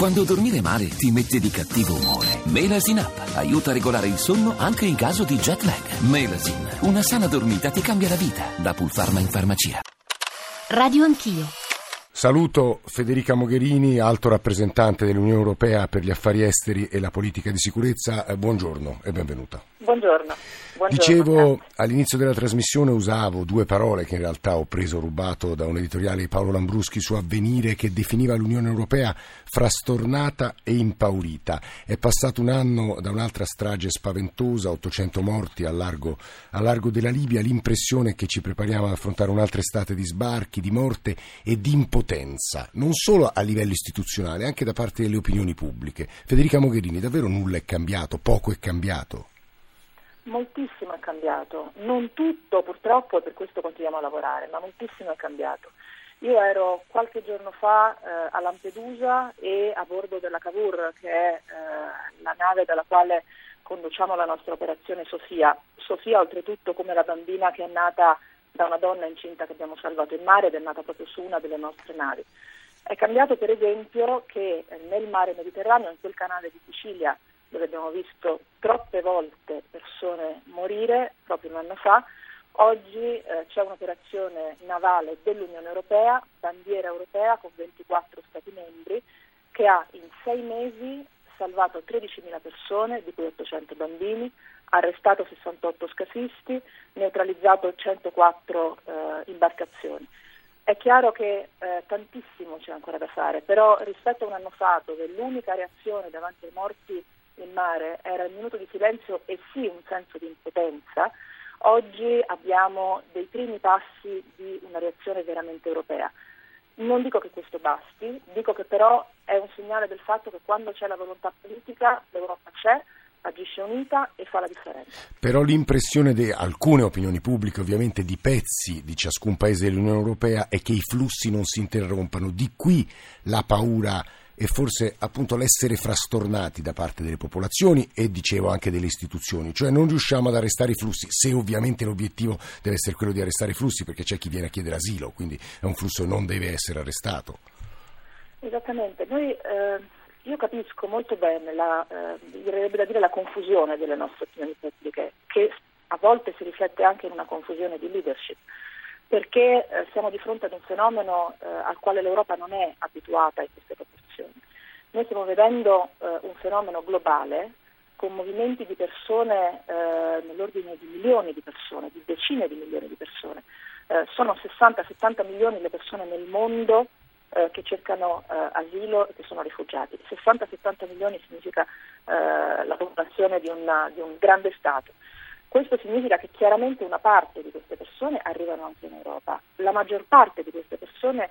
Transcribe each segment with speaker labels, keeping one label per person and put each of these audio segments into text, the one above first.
Speaker 1: Quando dormire male ti mette di cattivo umore. Melasin Up aiuta a regolare il sonno anche in caso di jet lag. Melasin, una sana dormita ti cambia la vita. Da Pulpharma in farmacia.
Speaker 2: Radio Anch'io.
Speaker 3: Saluto Federica Mogherini, alto rappresentante dell'Unione Europea per gli affari esteri e la politica di sicurezza. Eh, buongiorno e benvenuta.
Speaker 4: Buongiorno.
Speaker 3: Dicevo all'inizio della trasmissione usavo due parole che in realtà ho preso rubato da un editoriale di Paolo Lambruschi su Avvenire che definiva l'Unione Europea frastornata e impaurita. È passato un anno da un'altra strage spaventosa, 800 morti al largo, al largo della Libia, l'impressione che ci prepariamo ad affrontare un'altra estate di sbarchi, di morte e di impotenza, non solo a livello istituzionale, anche da parte delle opinioni pubbliche. Federica Mogherini, davvero nulla è cambiato, poco è cambiato?
Speaker 4: Moltissimo è cambiato, non tutto purtroppo e per questo continuiamo a lavorare, ma moltissimo è cambiato. Io ero qualche giorno fa eh, a Lampedusa e a bordo della Cavour, che è eh, la nave dalla quale conduciamo la nostra operazione Sofia. Sofia oltretutto come la bambina che è nata da una donna incinta che abbiamo salvato in mare ed è nata proprio su una delle nostre navi. È cambiato per esempio che nel mare Mediterraneo, in quel canale di Sicilia, dove abbiamo visto troppe volte persone morire proprio un anno fa, oggi eh, c'è un'operazione navale dell'Unione Europea, bandiera europea con 24 Stati membri, che ha in sei mesi salvato 13.000 persone, di cui 800 bambini, arrestato 68 scafisti, neutralizzato 104 eh, imbarcazioni. È chiaro che eh, tantissimo c'è ancora da fare, però rispetto a un anno fa dove l'unica reazione davanti ai morti in mare era il minuto di silenzio e sì un senso di impotenza, oggi abbiamo dei primi passi di una reazione veramente europea. Non dico che questo basti, dico che però è un segnale del fatto che quando c'è la volontà politica l'Europa c'è, agisce unita e fa la differenza.
Speaker 3: Però l'impressione di alcune opinioni pubbliche, ovviamente di pezzi di ciascun paese dell'Unione Europea, è che i flussi non si interrompano. Di qui la paura e forse appunto l'essere frastornati da parte delle popolazioni e dicevo anche delle istituzioni, cioè non riusciamo ad arrestare i flussi, se ovviamente l'obiettivo deve essere quello di arrestare i flussi perché c'è chi viene a chiedere asilo, quindi è un flusso che non deve essere arrestato.
Speaker 4: Esattamente, Noi, eh, io capisco molto bene la, eh, dire la confusione delle nostre opinioni pubbliche, che a volte si riflette anche in una confusione di leadership perché eh, siamo di fronte ad un fenomeno eh, al quale l'Europa non è abituata in queste proporzioni. Noi stiamo vedendo eh, un fenomeno globale con movimenti di persone eh, nell'ordine di milioni di persone, di decine di milioni di persone. Eh, sono 60-70 milioni le persone nel mondo eh, che cercano asilo e che sono rifugiati. 60-70 milioni significa la popolazione di, una, di un grande Stato. Questo significa che chiaramente una parte di queste persone arrivano anche in Europa. La maggior parte di queste persone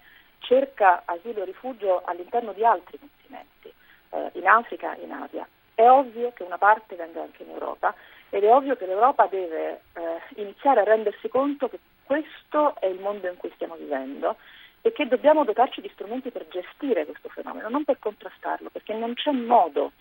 Speaker 4: cerca asilo e rifugio all'interno di altri continenti, eh, in Africa e in Asia. È ovvio che una parte venga anche in Europa ed è ovvio che l'Europa deve eh, iniziare a rendersi conto che questo è il mondo in cui stiamo vivendo e che dobbiamo dotarci di strumenti per gestire questo fenomeno, non per contrastarlo, perché non c'è modo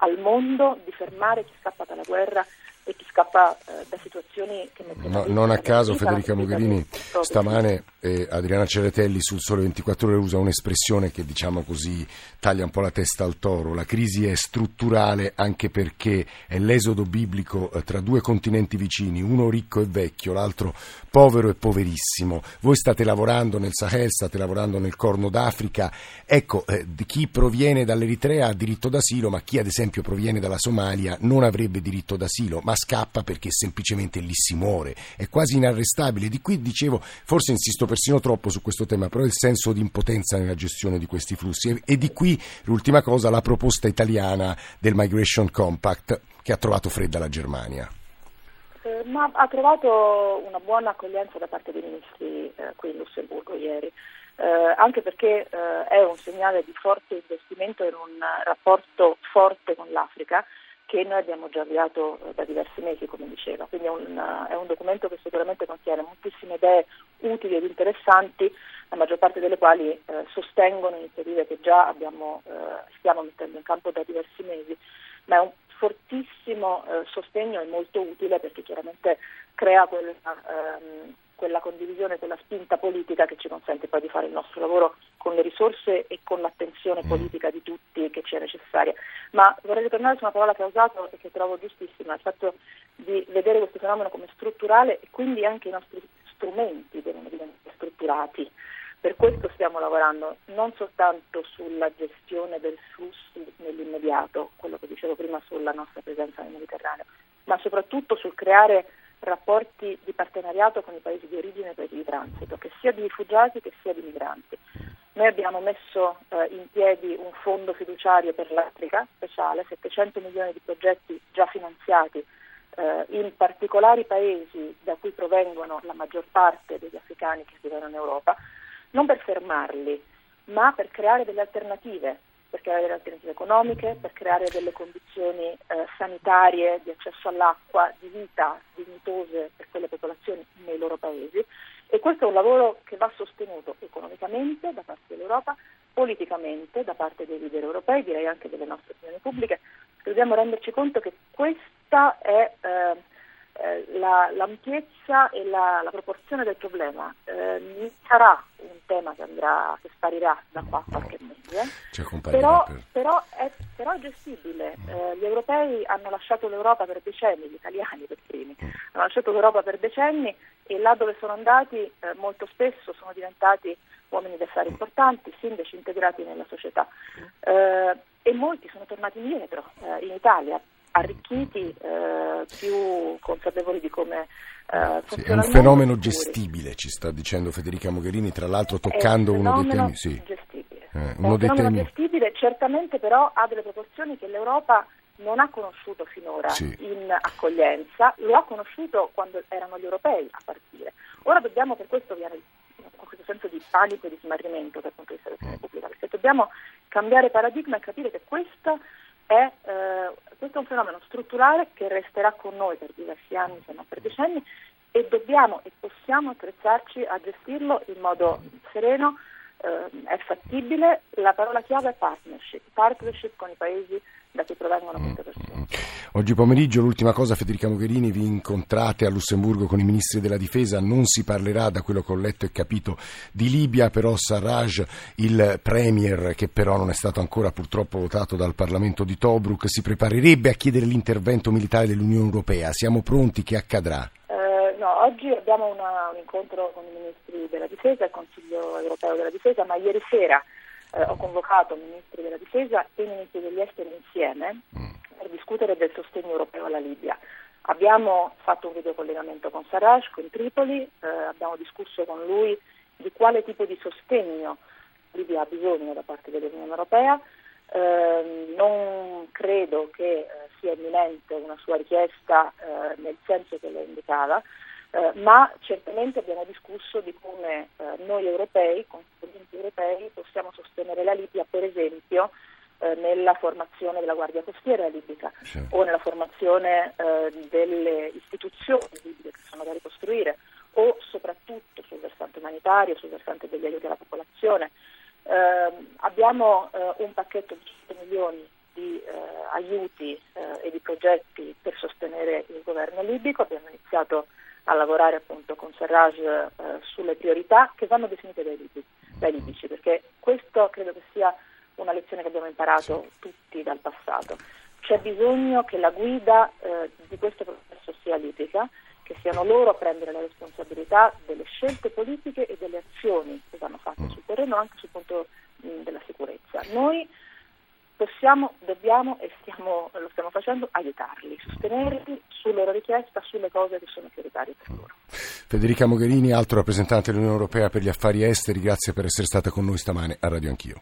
Speaker 4: al mondo di fermare chi scappa dalla guerra e chi scappa eh, da situazioni che
Speaker 3: no, non a caso Federica Mogherini stamane eh, Adriana Ceretelli sul Sole 24 Ore usa un'espressione che diciamo così taglia un po' la testa al toro. La crisi è strutturale anche perché è l'esodo biblico eh, tra due continenti vicini uno ricco e vecchio l'altro povero e poverissimo. Voi state lavorando nel Sahel state lavorando nel Corno d'Africa. Ecco eh, chi proviene dall'Eritrea ha diritto d'asilo ma chi ad esempio proviene dalla Somalia non avrebbe diritto d'asilo. Ma scappa perché semplicemente lì si muore, è quasi inarrestabile. Di qui dicevo, forse insisto persino troppo su questo tema, però il senso di impotenza nella gestione di questi flussi. E, di qui l'ultima cosa, la proposta italiana del Migration Compact che ha trovato fredda la Germania.
Speaker 4: Eh, ma ha trovato una buona accoglienza da parte dei ministri eh, qui in Lussemburgo ieri. Eh, anche perché eh, è un segnale di forte investimento in un rapporto forte con l'Africa che noi abbiamo già avviato da diversi mesi, come diceva. Quindi è un, è un, documento che sicuramente contiene moltissime idee utili ed interessanti, la maggior parte delle quali eh, sostengono iniziative che già abbiamo, eh, stiamo mettendo in campo da diversi mesi, ma è un fortissimo eh, sostegno e molto utile perché chiaramente crea quella, ehm, quella condivisione, quella spinta politica che ci consente poi di fare il nostro lavoro con le risorse e con l'attenzione mm. politica di tutti che ci è necessaria. Ma vorrei ritornare su una parola che ha usato e che trovo giustissima, il fatto di vedere questo fenomeno come strutturale e quindi anche i nostri strumenti devono diventare strutturati. Per questo stiamo lavorando non soltanto sulla gestione del flusso nell'immediato, quello che dicevo prima sulla nostra presenza nel Mediterraneo, ma soprattutto sul creare rapporti di partenariato con i paesi di origine e i paesi di transito, che sia di rifugiati che sia di migranti. Noi abbiamo messo eh, in piedi un fondo fiduciario per l'Africa speciale, 700 milioni di progetti già finanziati eh, in particolari paesi da cui provengono la maggior parte degli africani che vivono in Europa, non per fermarli, ma per creare delle alternative, per creare delle alternative economiche, per creare delle condizioni eh, sanitarie di accesso all'acqua, di vita dignitose per quelle popolazioni nei loro paesi. E questo è un lavoro che va sostenuto economicamente da parte dell'Europa, politicamente da parte dei leader europei, direi anche delle nostre opinioni pubbliche. Dobbiamo renderci conto che questa è eh, eh, la, l'ampiezza e la, la, proporzione del problema. Eh, sarà un tema che, andrà, che sparirà da qua a qualche mese, però, per... però, è, però, è, gestibile. Eh, gli europei hanno lasciato l'Europa per decenni, gli italiani per primi, mm. hanno lasciato l'Europa per decenni e là dove sono andati eh, molto spesso sono diventati uomini d'affari importanti, sindaci integrati nella società eh, e molti sono tornati indietro in Italia arricchiti, eh, più consapevoli di come eh,
Speaker 3: sì, È un fenomeno gestibile, ci sta dicendo Federica Mogherini, tra l'altro toccando un uno dei temi.
Speaker 4: Sì. Gestibile. Eh, uno è un fenomeno temi... gestibile, certamente però ha delle proporzioni che l'Europa non ha conosciuto finora sì. in accoglienza, lo ha conosciuto quando erano gli europei a partire. Ora dobbiamo, per questo viene questo senso di panico e di smarrimento dal punto di vista dell'opinione pubblica, perché dobbiamo cambiare paradigma e capire che questa è, eh, questo è un fenomeno strutturale che resterà con noi per diversi anni, se non per decenni, e dobbiamo e possiamo attrezzarci a gestirlo in modo sereno, eh, è fattibile. La parola chiave è partnership, partnership con i paesi da cui provengono queste persone.
Speaker 3: Oggi pomeriggio l'ultima cosa Federica Mogherini vi incontrate a Lussemburgo con i ministri della difesa, non si parlerà da quello che ho letto e capito di Libia, però Sarraj, il premier che però non è stato ancora purtroppo votato dal Parlamento di Tobruk, si preparerebbe a chiedere l'intervento militare dell'Unione Europea. Siamo pronti? Che accadrà?
Speaker 4: Oggi abbiamo una, un incontro con i ministri della difesa, il Consiglio europeo della difesa, ma ieri sera eh, ho convocato i ministri della difesa e i ministri degli esteri insieme mm. per discutere del sostegno europeo alla Libia. Abbiamo fatto un videocollegamento con Sarraj, con Tripoli, eh, abbiamo discusso con lui di quale tipo di sostegno Libia ha bisogno da parte dell'Unione Europea. Eh, non credo che eh, sia imminente una sua richiesta eh, nel senso che lei indicava, eh, ma certamente abbiamo discusso di come eh, noi europei, consulenti europei, possiamo sostenere la Libia, per esempio, eh, nella formazione della Guardia Costiera libica sì. o nella formazione eh, delle istituzioni libiche che sono da ricostruire o soprattutto sul versante umanitario, sul versante degli aiuti alla popolazione. Ehm, abbiamo eh, un pacchetto di 100 milioni di eh, aiuti e di progetti per sostenere il governo libico, abbiamo iniziato a lavorare appunto con Serraj eh, sulle priorità che vanno definite dai, libici, dai libici, perché questo credo che sia una lezione che abbiamo imparato tutti dal passato. C'è bisogno che la guida eh, di questo processo sia libica, che siano loro a prendere la responsabilità delle scelte politiche e delle azioni che vanno fatte sul terreno anche sul punto mh, della sicurezza. Noi possiamo, dobbiamo e stiamo, lo stiamo facendo aiutarli, sostenerli sulla loro richiesta, sulle cose che sono prioritarie per loro.
Speaker 3: Federica Mogherini, alto rappresentante dell'Unione Europea per gli affari esteri, grazie per essere stata con noi stamane a Radio Anch'io.